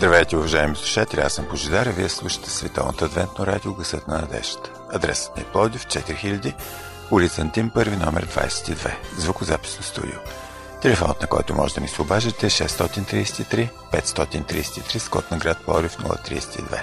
Здравейте, уважаеми слушатели, аз съм Пожидар и вие слушате Световното адвентно радио Гъсът на надеждата. Адресът ми е Плодив 4000, улица Антим, първи номер 22, звукозаписно студио. Телефонът, на който може да ми се обажите е 633 533 с код на град Плодив 032.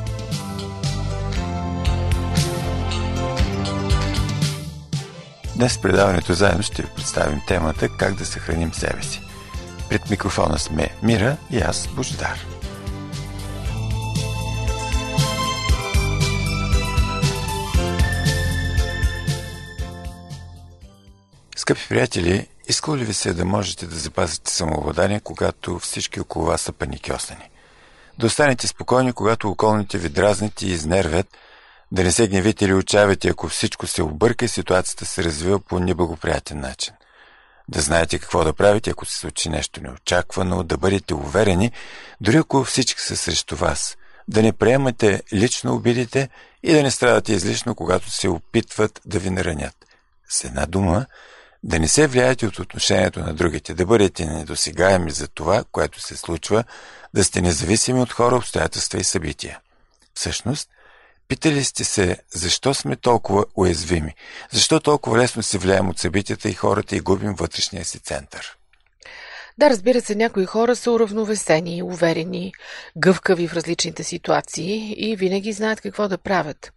Днес в предаването заедно ще ви представим темата Как да съхраним себе си. Пред микрофона сме Мира и аз Бождар. Скъпи приятели, искало ли ви се да можете да запазите самообладание, когато всички около вас са паникьосани? Да останете спокойни, когато околните ви дразнят и изнервят – да не се гневите или отчаявате, ако всичко се обърка и ситуацията се развива по неблагоприятен начин. Да знаете какво да правите, ако се случи нещо неочаквано, да бъдете уверени, дори ако всички са срещу вас. Да не приемате лично обидите и да не страдате излишно, когато се опитват да ви наранят. С една дума, да не се влияете от отношението на другите, да бъдете недосегаеми за това, което се случва, да сте независими от хора, обстоятелства и събития. Всъщност, Питали сте се, защо сме толкова уязвими? Защо толкова лесно се влияем от събитията и хората и губим вътрешния си център? Да, разбира се, някои хора са уравновесени, уверени, гъвкави в различните ситуации и винаги знаят какво да правят.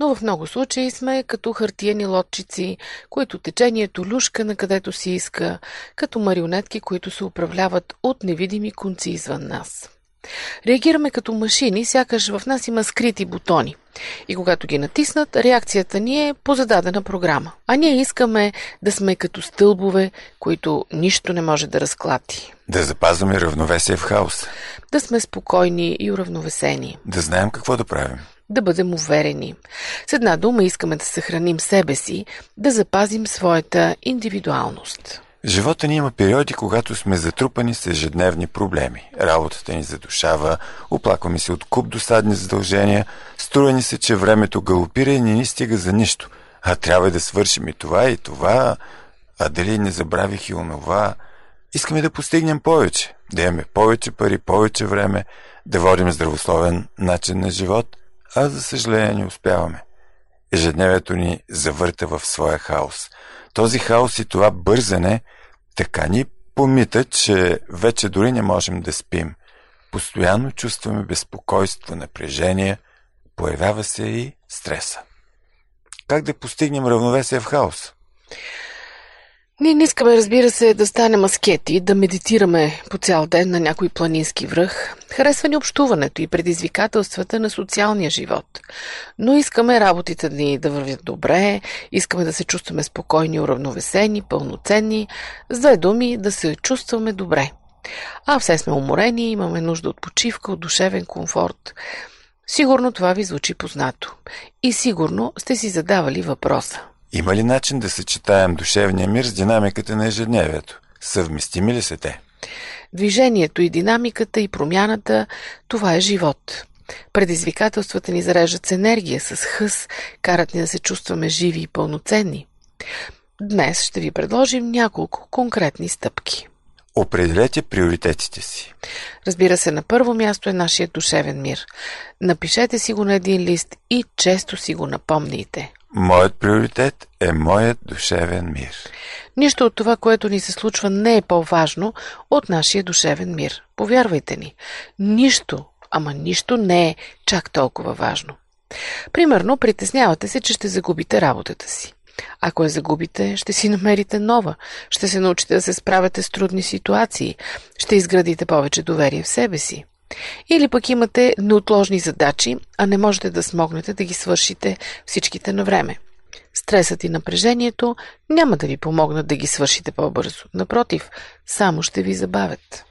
Но в много случаи сме като хартияни лодчици, които течението люшка на където си иска, като марионетки, които се управляват от невидими конци извън нас. Реагираме като машини, сякаш в нас има скрити бутони. И когато ги натиснат, реакцията ни е по зададена програма. А ние искаме да сме като стълбове, които нищо не може да разклати. Да запазваме равновесие в хаос. Да сме спокойни и уравновесени. Да знаем какво да правим. Да бъдем уверени. С една дума искаме да съхраним себе си, да запазим своята индивидуалност. Живота ни има периоди, когато сме затрупани с ежедневни проблеми. Работата ни задушава, оплакваме се от куп досадни задължения, струва ни се, че времето галопира и не ни стига за нищо. А трябва да свършим и това, и това, а дали не забравих и онова. Искаме да постигнем повече, да имаме повече пари, повече време, да водим здравословен начин на живот, а за съжаление успяваме. Ежедневието ни завърта в своя хаос. Този хаос и това бързане така ни помита, че вече дори не можем да спим. Постоянно чувстваме безпокойство, напрежение, появява се и стреса. Как да постигнем равновесие в хаос? Ние не искаме, разбира се, да станем аскети, да медитираме по цял ден на някой планински връх. Харесва ни общуването и предизвикателствата на социалния живот. Но искаме работите ни да вървят добре, искаме да се чувстваме спокойни, уравновесени, пълноценни, с две думи да се чувстваме добре. А все сме уморени, имаме нужда от почивка, от душевен комфорт. Сигурно това ви звучи познато. И сигурно сте си задавали въпроса – има ли начин да съчетаем душевния мир с динамиката на ежедневието? Съвместими ли са те? Движението и динамиката и промяната – това е живот. Предизвикателствата ни зареждат с енергия, с хъс, карат ни да се чувстваме живи и пълноценни. Днес ще ви предложим няколко конкретни стъпки. Определете приоритетите си. Разбира се, на първо място е нашия душевен мир. Напишете си го на един лист и често си го напомните. Моят приоритет е моят душевен мир. Нищо от това, което ни се случва, не е по-важно от нашия душевен мир. Повярвайте ни, нищо, ама нищо не е чак толкова важно. Примерно, притеснявате се, че ще загубите работата си. Ако я загубите, ще си намерите нова. Ще се научите да се справяте с трудни ситуации. Ще изградите повече доверие в себе си. Или пък имате неотложни задачи, а не можете да смогнете да ги свършите всичките на време. Стресът и напрежението няма да ви помогнат да ги свършите по-бързо. Напротив, само ще ви забавят.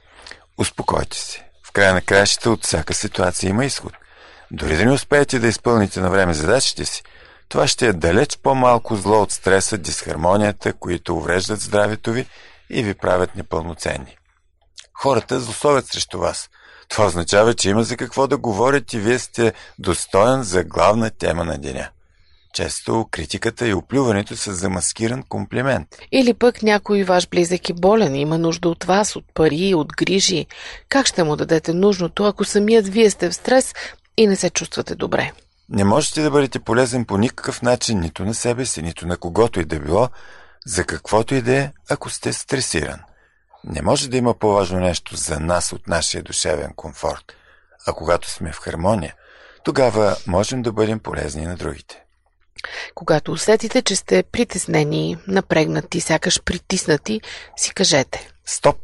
Успокойте се. В края на краищата от всяка ситуация има изход. Дори да не успеете да изпълните на време задачите си, това ще е далеч по-малко зло от стреса, дисхармонията, които увреждат здравето ви и ви правят непълноценни. Хората злословят срещу вас. Това означава, че има за какво да говорят и вие сте достоен за главна тема на деня. Често критиката и оплюването са замаскиран комплимент. Или пък някой ваш близък е болен, има нужда от вас, от пари, от грижи. Как ще му дадете нужното, ако самият вие сте в стрес и не се чувствате добре? Не можете да бъдете полезен по никакъв начин нито на себе си, нито на когото и да било, за каквото и да е, ако сте стресиран. Не може да има по-важно нещо за нас от нашия душевен комфорт. А когато сме в хармония, тогава можем да бъдем полезни на другите. Когато усетите, че сте притеснени, напрегнати, сякаш притиснати, си кажете. Стоп!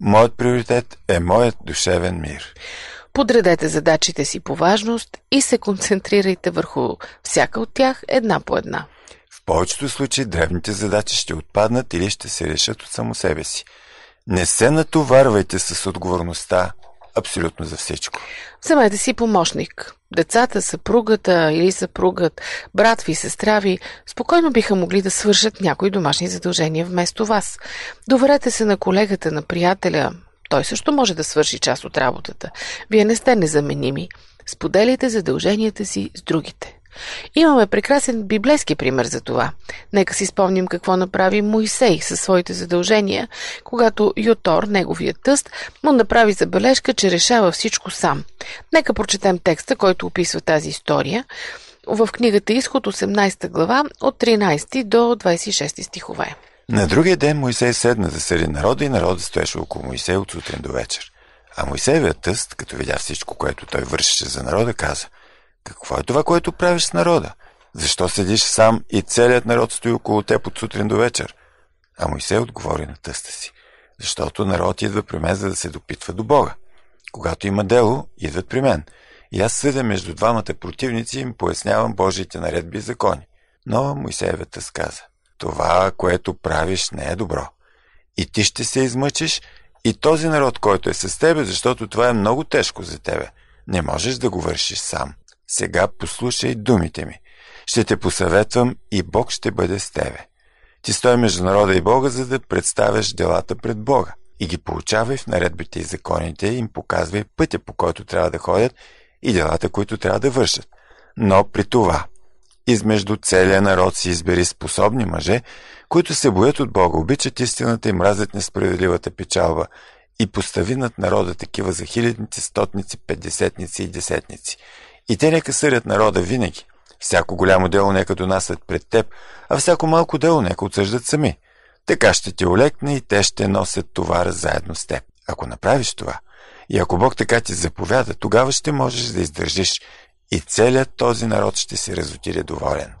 Моят приоритет е моят душевен мир. Подредете задачите си по важност и се концентрирайте върху всяка от тях една по една. В повечето случаи древните задачи ще отпаднат или ще се решат от само себе си. Не се натоварвайте с отговорността абсолютно за всичко. Вземете си помощник. Децата, съпругата или съпругът, брат ви, сестра ви, спокойно биха могли да свършат някои домашни задължения вместо вас. Доверете се на колегата, на приятеля. Той също може да свърши част от работата. Вие не сте незаменими. Споделяйте задълженията си с другите. Имаме прекрасен библейски пример за това. Нека си спомним какво направи Моисей със своите задължения, когато Йотор, неговият тъст, му направи забележка, че решава всичко сам. Нека прочетем текста, който описва тази история в книгата Изход 18 глава от 13 до 26 стихове. На другия ден Моисей седна да съди народа и народът стоеше около Моисей от сутрин до вечер. А Моисеевият тъст, като видя всичко, което той вършеше за народа, каза – какво е това, което правиш с народа? Защо седиш сам и целият народ стои около теб от сутрин до вечер? А Моисей отговори на тъста си. Защото народ идва при мен, за да се допитва до Бога. Когато има дело, идват при мен. И аз съдя между двамата противници и им пояснявам Божиите наредби и закони. Но Моисеевата сказа, това, което правиш, не е добро. И ти ще се измъчиш, и този народ, който е с тебе, защото това е много тежко за тебе. Не можеш да го вършиш сам. Сега послушай думите ми. Ще те посъветвам и Бог ще бъде с тебе. Ти стой между народа и Бога, за да представяш делата пред Бога. И ги получавай в наредбите и законите им показвай пътя, по който трябва да ходят и делата, които трябва да вършат. Но при това, измежду целия народ си избери способни мъже, които се боят от Бога, обичат истината и мразят несправедливата печалба и постави над народа такива за хилядници, стотници, петдесетници и десетници – и те нека съдят народа винаги. Всяко голямо дело нека донасят пред теб, а всяко малко дело нека отсъждат сами. Така ще ти олекне и те ще носят товара заедно с теб. Ако направиш това, и ако Бог така ти заповяда, тогава ще можеш да издържиш и целият този народ ще се разотиде доволен.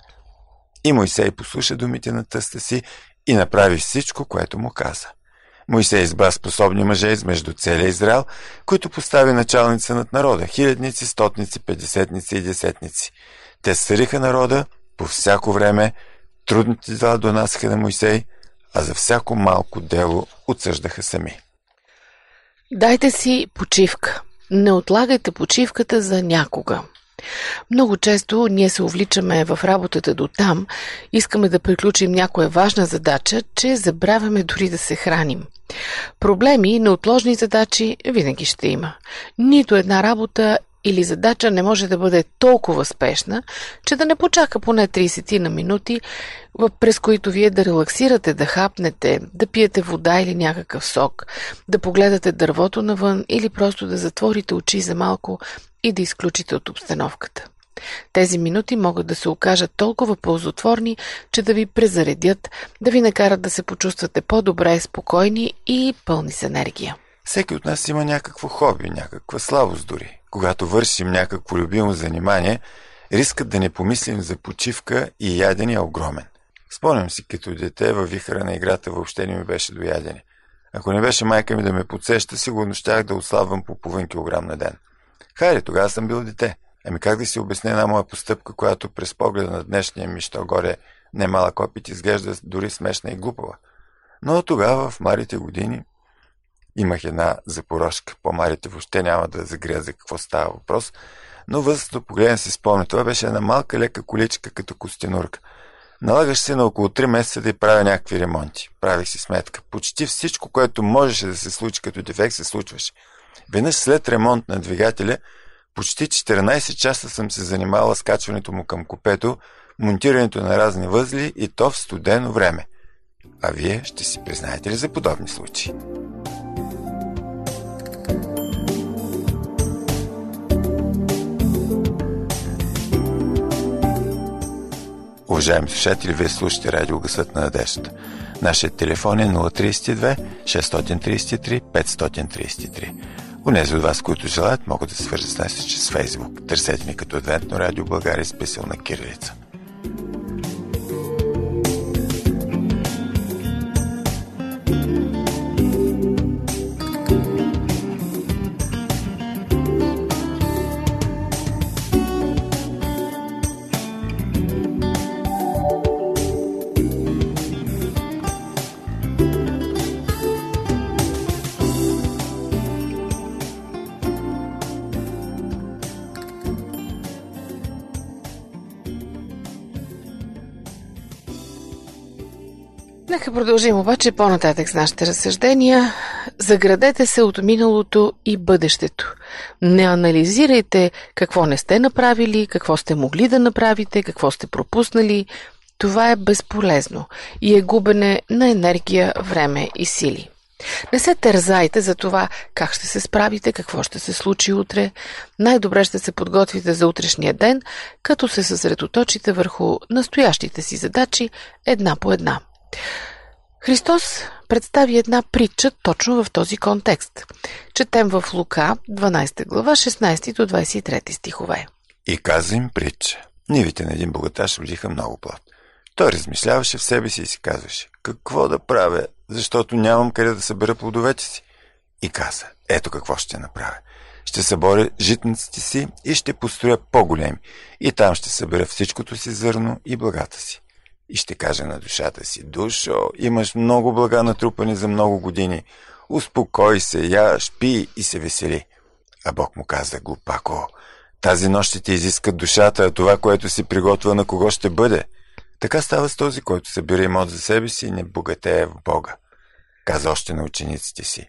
И Мойсей послуша думите на тъста си и направи всичко, което му каза. Моисей изба способни мъже измежду целия Израел, които постави началница над народа, хилядници, стотници, петдесетници и десетници. Те съриха народа по всяко време, трудните дела донасяха на Моисей, а за всяко малко дело отсъждаха сами. Дайте си почивка. Не отлагайте почивката за някога. Много често ние се увличаме в работата до там, искаме да приключим някоя важна задача, че забравяме дори да се храним. Проблеми неотложни задачи винаги ще има. Нито една работа или задача не може да бъде толкова спешна, че да не почака поне 30 на минути, през които вие да релаксирате, да хапнете, да пиете вода или някакъв сок, да погледате дървото навън или просто да затворите очи за малко и да изключите от обстановката. Тези минути могат да се окажат толкова ползотворни, че да ви презаредят, да ви накарат да се почувствате по-добре, спокойни и пълни с енергия. Всеки от нас има някакво хоби, някаква слабост дори. Когато вършим някакво любимо занимание, рискът да не помислим за почивка и ядене е огромен. Спомням си, като дете във вихара на играта въобще не ми беше доядене. Ако не беше майка ми да ме подсеща, сигурно щях да отслабвам по половин килограм на ден. Хайде, тогава съм бил дете. Ами как да си обясня една моя постъпка, която през погледа на днешния ми, що горе немалък опит, изглежда дори смешна и глупава. Но тогава, в марите години, имах една запорожка. По-марите въобще няма да загря за какво става въпрос. Но възрастно погледен си спомня. Това беше една малка лека количка като костенурка. Налагаш се на около 3 месеца да правя някакви ремонти. Правих си сметка. Почти всичко, което можеше да се случи като дефект, се случваше. Веднъж след ремонт на двигателя, почти 14 часа съм се занимавала с качването му към купето, монтирането на разни възли и то в студено време. А вие ще си признаете ли за подобни случаи? Уважаеми слушатели, вие слушате радио Гъсът на надеждата. Нашият телефон е 032 633 533. Унези от вас, които желаят, могат да свържат с нас чрез Фейсбук. Търсете ни като Адвентно радио България с на кирилица. Нека продължим обаче по-нататък с нашите разсъждения. Заградете се от миналото и бъдещето. Не анализирайте какво не сте направили, какво сте могли да направите, какво сте пропуснали. Това е безполезно и е губене на енергия, време и сили. Не се тързайте за това как ще се справите, какво ще се случи утре. Най-добре ще се подготвите за утрешния ден, като се съсредоточите върху настоящите си задачи една по една. Христос представи една притча точно в този контекст. Четем в Лука, 12 глава, 16 до 23 стихове. И каза им притча. Нивите на един богаташ родиха много плод. Той размишляваше в себе си и си казваше, какво да правя, защото нямам къде да събера плодовете си. И каза, ето какво ще направя. Ще съборя житниците си и ще построя по-големи. И там ще събера всичкото си зърно и благата си и ще каже на душата си, душо, имаш много блага натрупани за много години. Успокой се, яш, пи и се весели. А Бог му каза, глупако, тази нощ ще ти изискат душата, а това, което си приготвил на кого ще бъде. Така става с този, който събира имот за себе си и не богатее в Бога. Каза още на учениците си.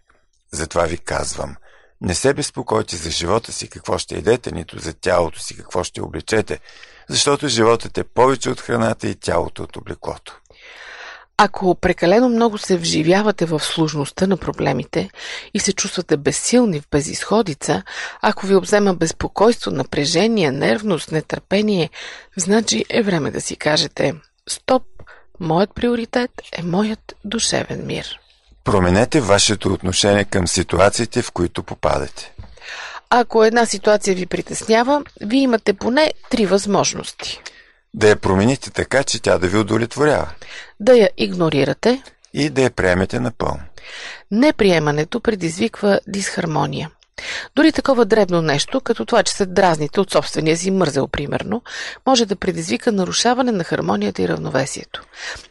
Затова ви казвам, не се безпокойте за живота си какво ще едете, нито за тялото си какво ще облечете, защото животът е повече от храната и тялото от облеклото. Ако прекалено много се вживявате в сложността на проблемите и се чувствате безсилни в безисходица, ако ви обзема безпокойство, напрежение, нервност, нетърпение, значи е време да си кажете «Стоп, моят приоритет е моят душевен мир». Променете вашето отношение към ситуациите, в които попадате. Ако една ситуация ви притеснява, вие имате поне три възможности. Да я промените така, че тя да ви удовлетворява. Да я игнорирате. И да я приемете напълно. Неприемането предизвиква дисхармония. Дори такова дребно нещо, като това, че се дразните от собствения си мързел, примерно, може да предизвика нарушаване на хармонията и равновесието.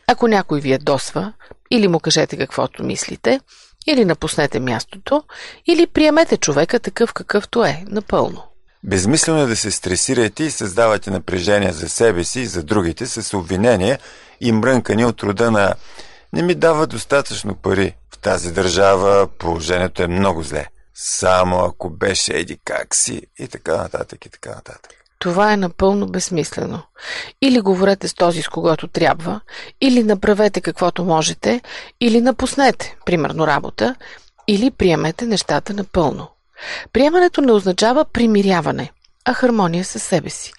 Ако някой ви ядосва, или му кажете каквото мислите, или напуснете мястото, или приемете човека такъв какъвто е, напълно. Безмислено е да се стресирате и създавате напрежение за себе си и за другите с обвинения и мрънкани от рода на «Не ми дава достатъчно пари. В тази държава положението е много зле. Само ако беше еди как си» и така нататък и така нататък. Това е напълно безсмислено. Или говорете с този, с когото трябва, или направете каквото можете, или напуснете, примерно работа, или приемете нещата напълно. Приемането не означава примиряване, а хармония със себе си.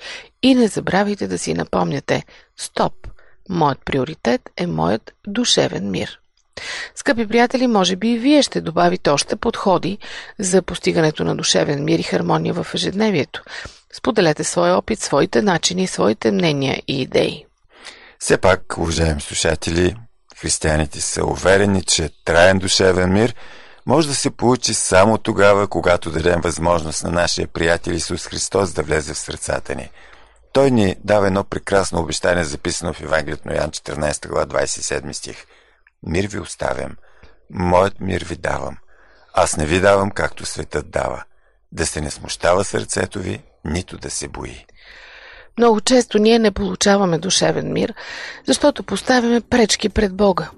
И не забравяйте да си напомняте «Стоп! Моят приоритет е моят душевен мир». Скъпи приятели, може би и вие ще добавите още подходи за постигането на душевен мир и хармония в ежедневието. Споделете своя опит, своите начини, своите мнения и идеи. Все пак, уважаеми слушатели, християните са уверени, че траен душевен мир може да се получи само тогава, когато дадем възможност на нашия приятел Исус Христос да влезе в сърцата ни. Той ни дава едно прекрасно обещание, записано в Евангелието на Ян 14 глава 27 стих. Мир ви оставям, моят мир ви давам. Аз не ви давам, както светът дава. Да се не смущава сърцето ви, нито да се бои. Много често ние не получаваме душевен мир, защото поставяме пречки пред Бога.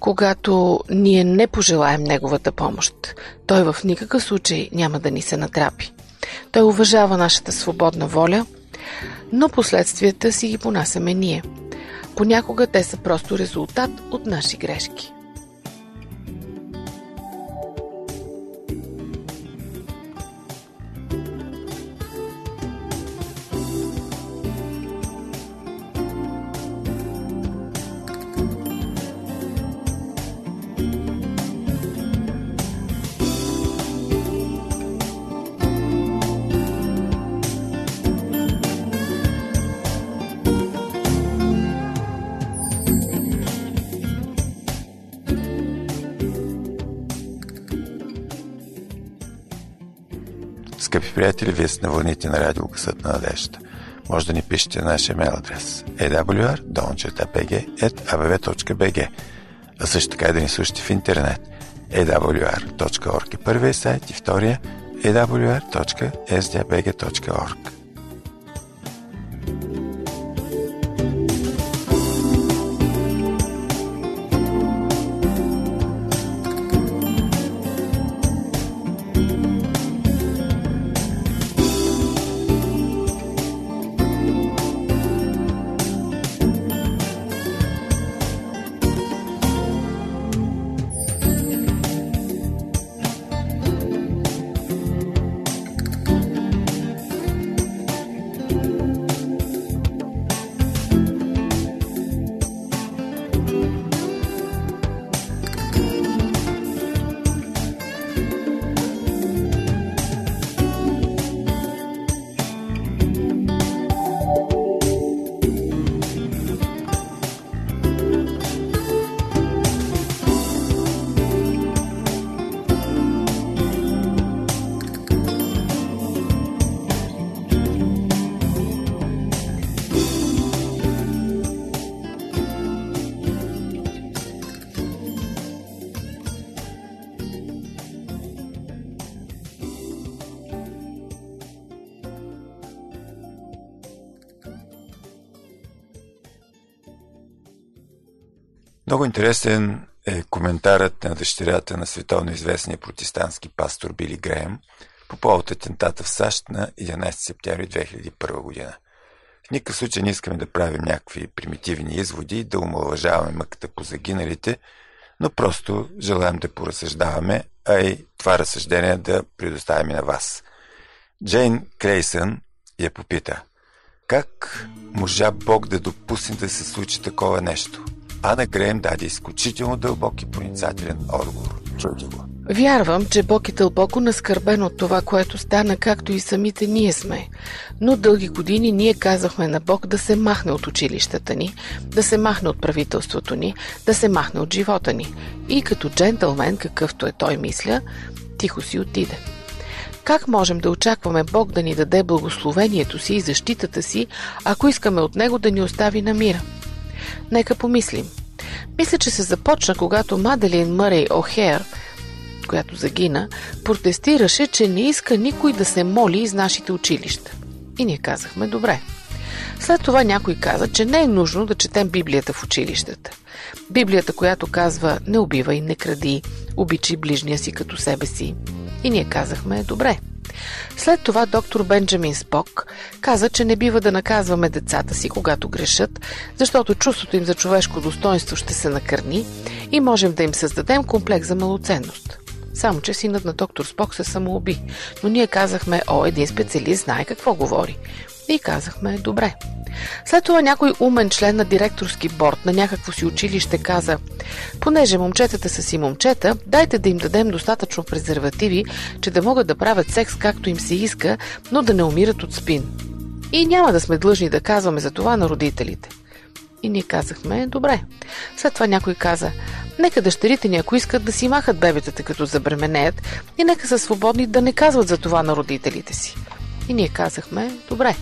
Когато ние не пожелаем Неговата помощ, Той в никакъв случай няма да ни се натрапи. Той уважава нашата свободна воля, но последствията си ги понасяме ние. Понякога те са просто резултат от наши грешки. Скъпи приятели, вие сте на вълните на радио Късът на надежда. Може да ни пишете на нашия мейл адрес. Awr.bg.abv.bg а също така и да ни слушате в интернет. Awr.org е първият сайт и втория awr.sdbg.org Много интересен е коментарът на дъщерята на световно известния протестантски пастор Били Греем по повод атентата в САЩ на 11 септември 2001 година. В никакъв случай не искаме да правим някакви примитивни изводи да омалважаваме мъката по загиналите, но просто желаем да поразсъждаваме, а и това разсъждение да предоставим на вас. Джейн Крейсън я попита – как можа Бог да допусне да се случи такова нещо? Ана Греем даде изключително дълбок и проницателен отговор. Чуйте го. Вярвам, че Бог е дълбоко наскърбен от това, което стана, както и самите ние сме. Но дълги години ние казахме на Бог да се махне от училищата ни, да се махне от правителството ни, да се махне от живота ни. И като джентълмен, какъвто е той мисля, тихо си отиде. Как можем да очакваме Бог да ни даде благословението си и защитата си, ако искаме от Него да ни остави на мира? Нека помислим. Мисля, че се започна, когато Маделин Мърей О'Хер, която загина, протестираше, че не иска никой да се моли из нашите училища. И ние казахме добре. След това някой каза, че не е нужно да четем Библията в училищата. Библията, която казва не убивай, не кради, обичай ближния си като себе си. И ние казахме добре. След това доктор Бенджамин Спок каза, че не бива да наказваме децата си, когато грешат, защото чувството им за човешко достоинство ще се накърни и можем да им създадем комплекс за малоценност. Само, че синът на доктор Спок се самоуби. Но ние казахме, о, един специалист знае какво говори. И казахме, добре. След това някой умен член на директорски борт на някакво си училище каза Понеже момчетата са си момчета, дайте да им дадем достатъчно презервативи, че да могат да правят секс както им се иска, но да не умират от спин. И няма да сме длъжни да казваме за това на родителите. И ние казахме, добре. След това някой каза, нека дъщерите ни, ако искат да си махат бебетата като забременеят и нека са свободни да не казват за това на родителите си. И ние казахме, добре.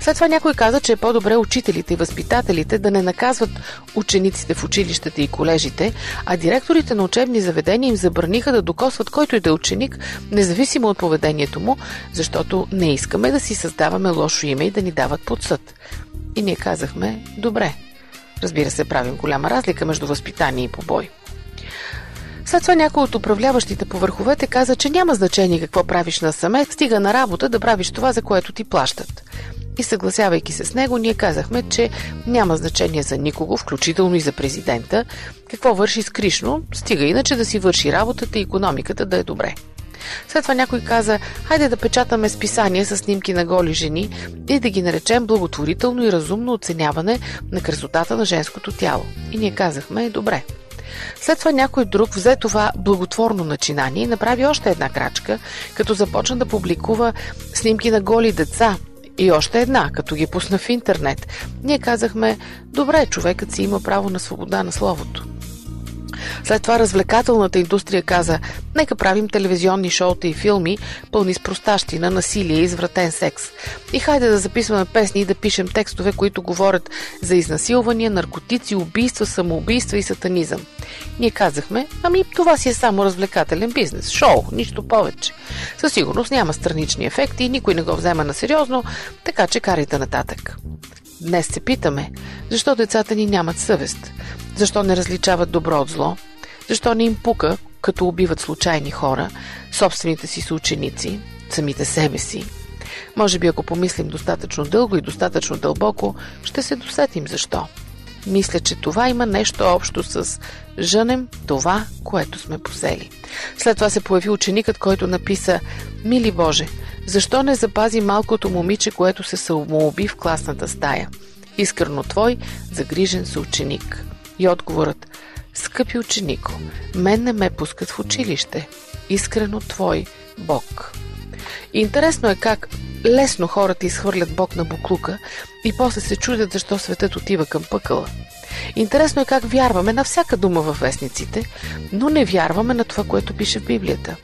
След това някой каза, че е по-добре учителите и възпитателите да не наказват учениците в училищата и колежите, а директорите на учебни заведения им забраниха да докосват който и да е ученик, независимо от поведението му, защото не искаме да си създаваме лошо име и да ни дават под съд. И ние казахме, добре. Разбира се, правим голяма разлика между възпитание и побой. След това някой от управляващите по върховете каза, че няма значение какво правиш на самет, стига на работа да правиш това, за което ти плащат. И съгласявайки се с него, ние казахме, че няма значение за никого, включително и за президента, какво върши скришно, стига иначе да си върши работата и економиката да е добре. След това някой каза, хайде да печатаме списания с снимки на голи жени и да ги наречем благотворително и разумно оценяване на красотата на женското тяло. И ние казахме, добре. След това някой друг взе това благотворно начинание и направи още една крачка, като започна да публикува снимки на голи деца, и още една, като ги пусна в интернет. Ние казахме, добре, човекът си има право на свобода на словото. След това развлекателната индустрия каза, нека правим телевизионни шоута и филми, пълни с простащина, насилие и извратен секс. И хайде да записваме песни и да пишем текстове, които говорят за изнасилвания, наркотици, убийства, самоубийства и сатанизъм. Ние казахме, ами това си е само развлекателен бизнес, шоу, нищо повече. Със сигурност няма странични ефекти и никой не го взема на сериозно, така че карайте нататък. Днес се питаме, защо децата ни нямат съвест? Защо не различават добро от зло? Защо не им пука, като убиват случайни хора, собствените си съученици, самите себе си? Може би ако помислим достатъчно дълго и достатъчно дълбоко, ще се досетим защо. Мисля, че това има нещо общо с жънем това, което сме посели. След това се появи ученикът, който написа Мили Боже, защо не запази малкото момиче, което се самоуби в класната стая? Искрено твой, загрижен съученик. И отговорът Скъпи ученико, мен не ме пускат в училище. Искрено твой Бог. Интересно е как лесно хората изхвърлят Бог на буклука и после се чудят защо светът отива към пъкъла. Интересно е как вярваме на всяка дума във вестниците, но не вярваме на това, което пише в Библията.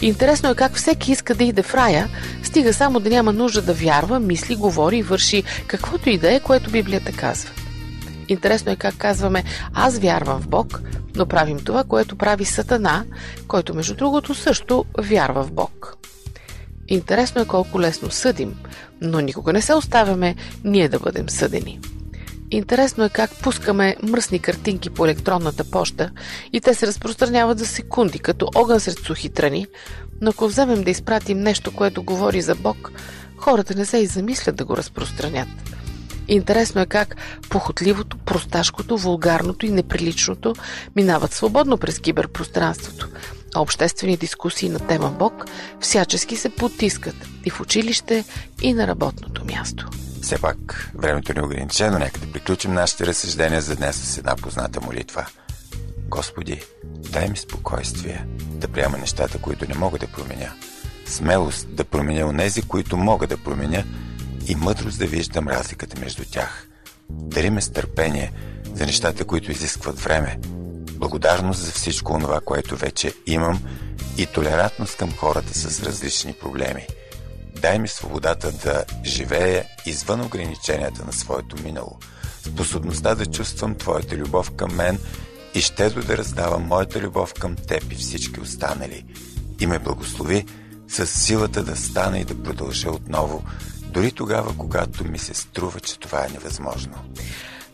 Интересно е как всеки иска да иде в рая, стига само да няма нужда да вярва, мисли, говори и върши каквото и да е, което Библията казва. Интересно е как казваме аз вярвам в Бог, но правим това, което прави Сатана, който между другото също вярва в Бог. Интересно е колко лесно съдим, но никога не се оставяме ние да бъдем съдени. Интересно е как пускаме мръсни картинки по електронната поща и те се разпространяват за секунди, като огън сред сухи тръни, но ако вземем да изпратим нещо, което говори за Бог, хората не се и замислят да го разпространят. Интересно е как похотливото, просташкото, вулгарното и неприличното минават свободно през киберпространството, а обществени дискусии на тема Бог всячески се потискат и в училище, и на работното място. Все пак, времето ни е ограничено, нека да приключим нашите разсъждения за днес с една позната молитва. Господи, дай ми спокойствие да приема нещата, които не мога да променя, смелост да променя онези, които мога да променя и мъдрост да виждам разликата между тях. Дари ме с търпение за нещата, които изискват време, благодарност за всичко това, което вече имам и толерантност към хората с различни проблеми – Дай ми свободата да живея извън ограниченията на своето минало, способността да чувствам Твоята любов към мен и щедро да раздавам моята любов към Теб и всички останали. И ме благослови с силата да стана и да продължа отново, дори тогава, когато ми се струва, че това е невъзможно.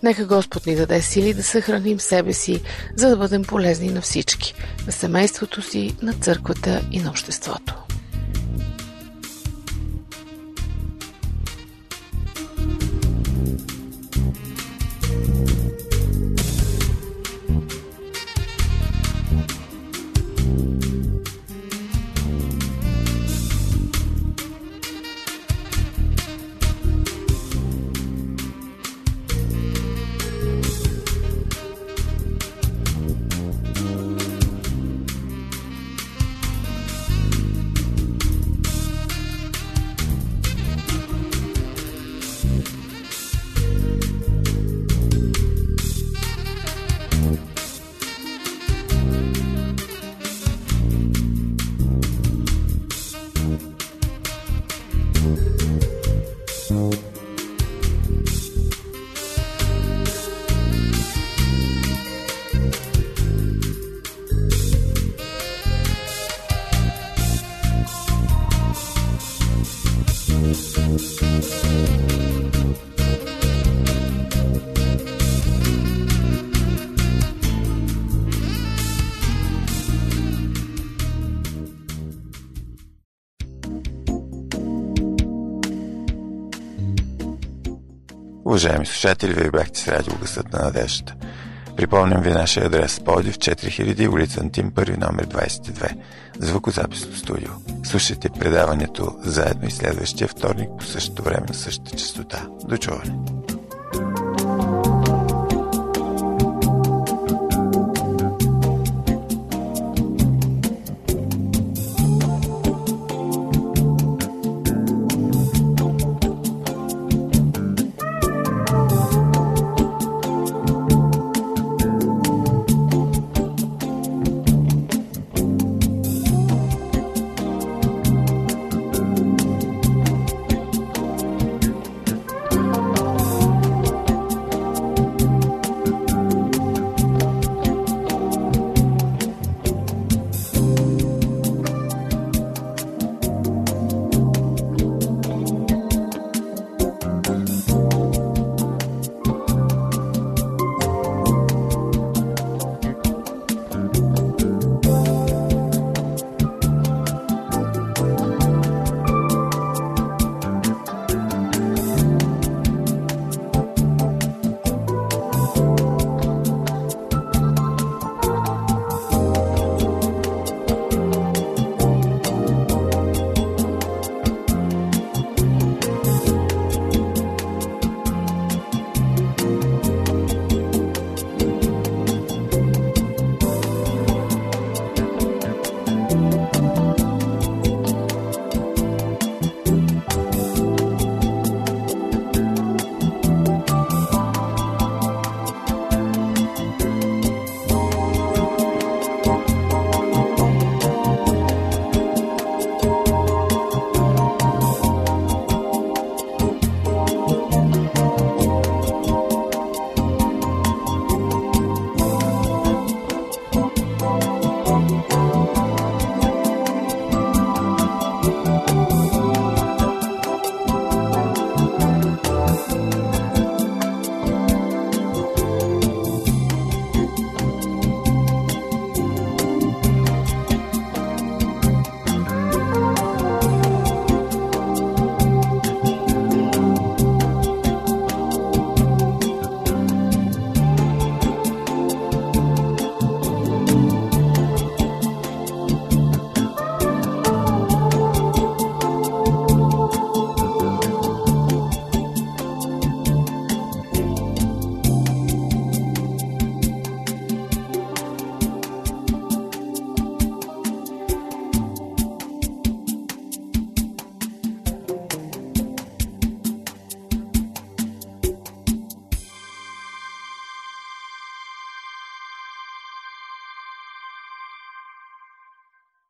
Нека Господ ни даде сили да съхраним себе си, за да бъдем полезни на всички, на семейството си, на църквата и на обществото. Уважаеми слушатели, вие бяхте с радио Гъсът на надеждата. Припомням ви нашия адрес Подив 4000, улица Антим, първи номер 22, звукозаписно студио. Слушайте предаването заедно и следващия вторник по същото време на същата частота. До чуване!